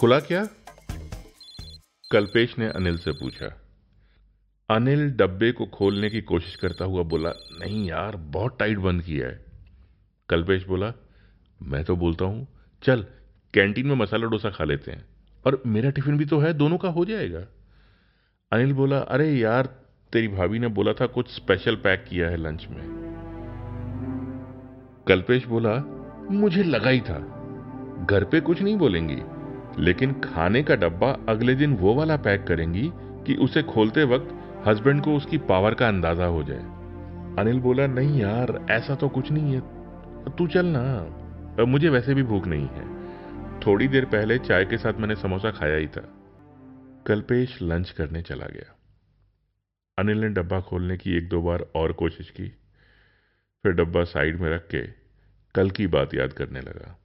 खुला क्या? कल्पेश ने अनिल से पूछा। अनिल डब्बे को खोलने की कोशिश करता हुआ बोला, नहीं यार, बहुत टाइट बंद किया है। कल्पेश बोला, मैं तो बोलता हूँ, चल कैंटीन में मसाला डोसा खा लेते हैं, और मेरा टिफ़िन भी तो है, दोनों का हो जाएगा। अनिल बोला, अरे यार, तेरी भाभी ने बोला था कुछ स्पेशल पैक किया है लंच में। कल्पेश बोला, मुझे लगा ही था, घर पे कुछ नहीं बोलेंगी। लेकिन खाने का डब्बा अगले दिन वो वाला पैक करेंगी कि उसे खोलते वक्त हस्बैंड को उसकी पावर का अंदाज़ा हो जाए। अनिल बोला, नहीं यार, ऐसा तो कुछ नहीं है। तू चल ना। मुझे वैसे भी भूख नहीं है। थोड़ी देर पहले चाय के साथ मैंने समोसा खाया ही था। कल्पेश लंच करने चला गया। अनिल ने डब्बा खोलने की एक दो बार और कोशिश की। फिर डब्बा साइड में रख के कल की बात याद करने लगा।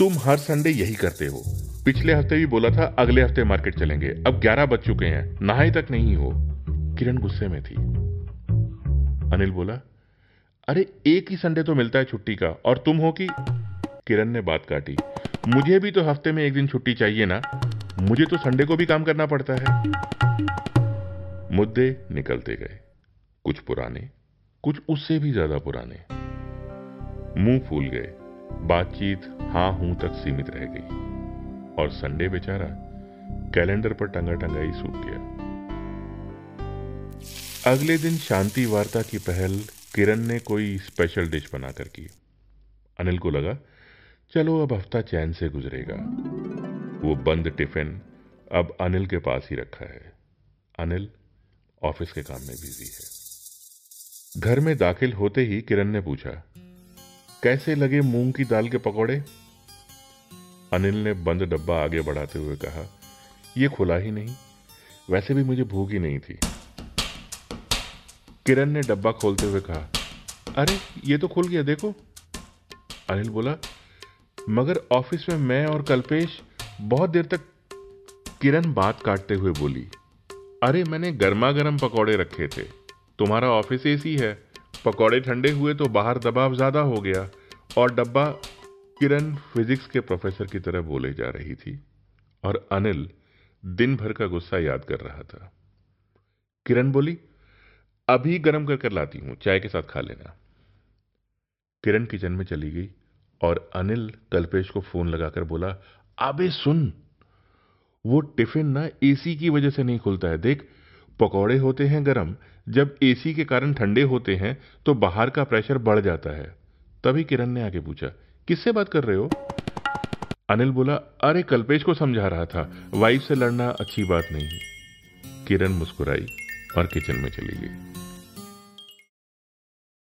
तुम हर संडे यही करते हो। पिछले हफ़्ते भी बोला था, अगले हफ़्ते मार्केट चलेंगे। अब ग्यारह बज चुके हैं। नहाई तक नहीं हो। किरण गुस्से में थी। अनिल बोला, अरे, एक ही संडे तो मिलता है छुट्टी का, और तुम हो कि किरण ने बात काटी, मुझे भी तो हफ़्ते में एक दिन छुट्टी चाहिए ना? मुझे तो संडे को भी काम करना पड़ता है मुद्दे निकलते गए। कुछ पुराने, कुछ उससे भी ज़्यादा पुराने। मुँह फूल गए। बातचीत हाँ हूँ तक सीमित रह गई। और संडे बेचारा कैलेंडर पर टंगा टंगा ही सूख गया। अगले दिन शांति वार्ता की पहल किरण ने कोई स्पेशल डिश बनाकर की। अनिल को लगा, चलो अब हफ़्ता चैन से गुजरेगा। वो बंद टिफ़िन अब अनिल के पास ही रखा है। अनिल ऑफ़िस के काम में बिज़ी है। घर में दाखिल होते ही किरण ने पूछा कैसे लगे मूंग की दाल के पकौड़े? अनिल ने बंद डब्बा आगे बढ़ाते हुए कहा यह खुला ही नहीं। वैसे भी मुझे भूख ही नहीं थी। किरण ने डब्बा खोलते हुए कहा, अरे, ये तो खुल गया, देखो। अनिल बोला, मगर ऑफ़िस में मैं और कल्पेश बहुत देर तक किरण बात काटते हुए बोली, अरे, मैंने गर्मा गर्म पकौड़े रखे थे, तुम्हारा ऑफ़िस एसी है। पकौड़े ठंडे हुए तो बाहर दबाव ज़्यादा हो गया और डब्बा किरण फिजिक्स के प्रोफेसर की तरह बोले जा रही थी और अनिल दिन भर का गुस्सा याद कर रहा था। किरण बोली, अभी गर्म कर कर लाती हूँ, चाय के साथ खा लेना। किरण किचन में चली गई और अनिल कल्पेश को फ़ोन लगाकर बोला अबे सुन, वो टिफ़िन ना एसी की वजह से नहीं खुलता है, देख पकौड़े होते हैं गर्म, जब एसी के कारण ठंडे होते हैं तो बाहर का प्रेशर बढ़ जाता है। तभी किरण ने आगे पूछा, किससे बात कर रहे हो? अनिल बोला, अरे, कल्पेश को समझा रहा था। वाइफ से लड़ना अच्छी बात नहीं किरण मुस्कुराई और किचन में चली गई।